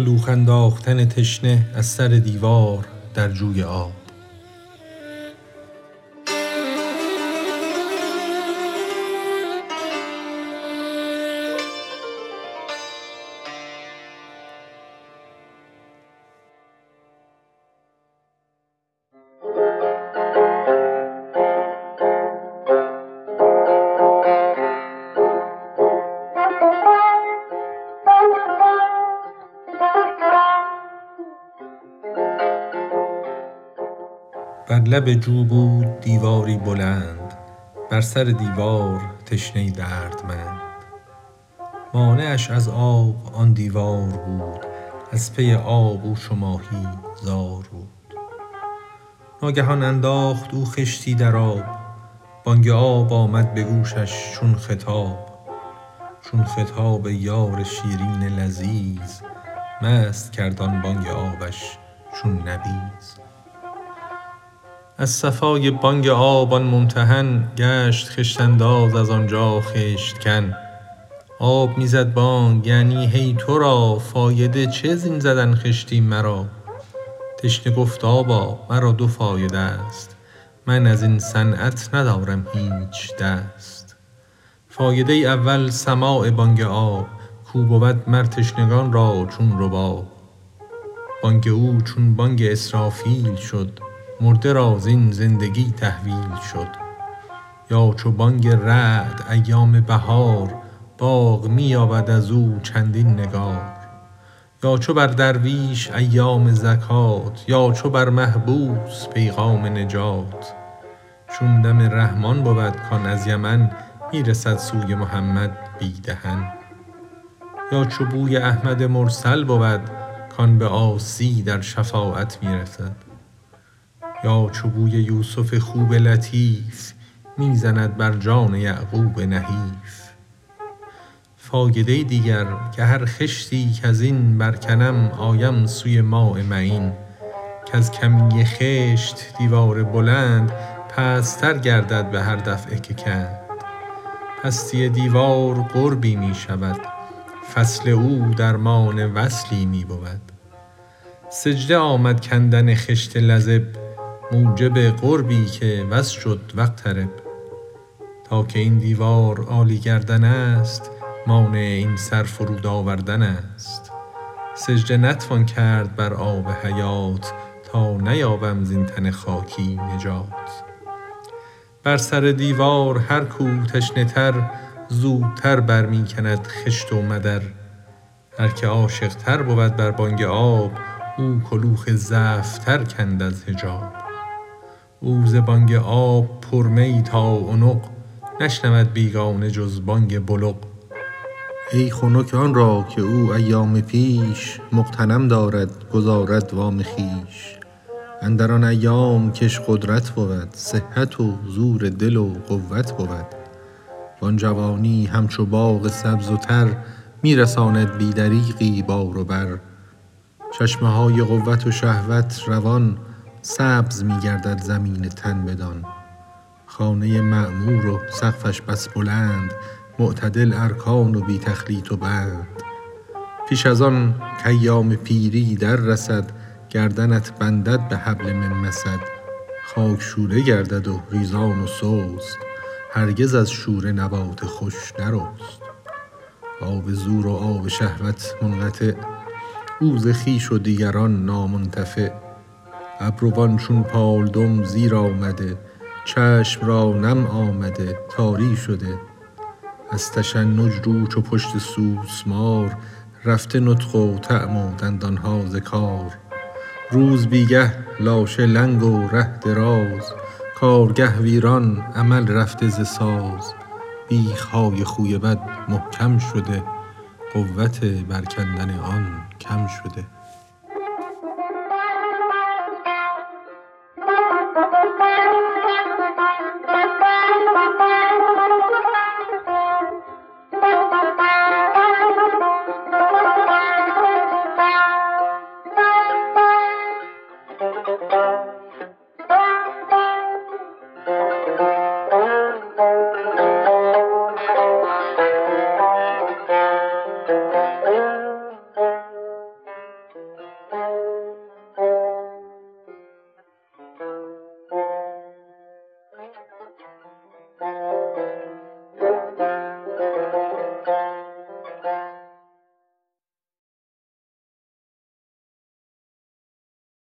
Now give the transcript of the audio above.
کلوخ انداختن تشنه از سر دیوار در جوی آب. بر لب جو بود دیواری بلند بر سر دیوار تشنه دردمند. مانعش از آب آن دیوار بود از پی آب او چو ماهی زار بود. ناگهان انداخت او خشتی در آب بانگ آب آمد به گوشش چون خطاب. چون خطاب یار شیرین لذیذ مست کرد آن بانگ آبش چون نبیذ. از صفای بانگ آب آن ممتحن گشت خشت انداز از آنجا خشت کن آب می زد بانگ یعنی هی تو را فایده چه زین زدن خشتی مرا؟ تشنه گفت آبا مرا دو فایده ست من از این صنعت ندارم هیچ دست. فایده اول سماع بانگ آب. کاو بود مر تشنگان را چون رباب؟ بانگ او چون بانگ اسرافیل شد. مرده را زین زندگی تحویل شد. یا چو بانگ رعد ایام بهار باغ می یابد از او چندین نگار. یا چو بر درویش ایام زکات یا چو بر محبوس پیغام نجات. چون دم رحمان بود کان از یمن می رسد سوی محمد بی دهن یا چو بوی احمد مرسل بود کان به عاصی در شفاعت می رسد یا چو بوی یوسف خوب لطیف می زند بر جان یعقوب نحیف. فایده دیگر که هر خشتی کز این برکنم آیم سوی ماء معین. کز کمی خشت دیوار بلند پست تر گردد به هر دفعه که کند. پستی دیوار قربی می شود فصل او درمان وصلی می بود. سجده آمد کندن خشت لزب موجب قربی که وصل شد واقترب تا که این دیوار عالی گردن است مانع این سر فرود آوردن است. سجده نتوان کرد بر آب حیات تا نیابم زین تن خاکی نجات. بر سر دیوار هر کاو تشنه تر زودتر بر می کند خشت و مدر. هر که عاشق تر بود بر بانگ آب او کلوخ زفت کند از حجاب. او ز بانگ آب پر می تا عنق نشنود بیگانه جز بانگ بلق. ای خنک آن را که او ایام پیش مغتنم دارد گزارد وام خویش. اندر آن ایام کش قدرت بود صحت و زور دل و قوت بود. وان جوانی همچو باغ سبز و تر می رساند بی دریغی بار و بر. چشمه های قوت و شهوت روان سبز می گردد زمین تن بدان. خانه معمور و سقفش بس بلند معتدل ارکان و بی تخلیط و بند. پیش از آن کایام پیری در رسد گردنت بندد به حبل من مسد. خاک شوره گردد و ریزان و سست. هرگز از شوره نبات خوش نرست. آب زور و آب شهوت منقطع. او ز خویش و دیگران نامنتفع. ابروان چون پالدم زیر آمده چشم را نم آمده تاری شده. از تشنج رو چو پشت سوسمار رفته نطق و طعم و دندان ها ز کار. روز بی گه لاشه لنگ و ره دراز کارگه ویران عمل رفته ز ساز. بیخ های خوی بد محکم شده قوت بر کندن آن کم شده. Bye.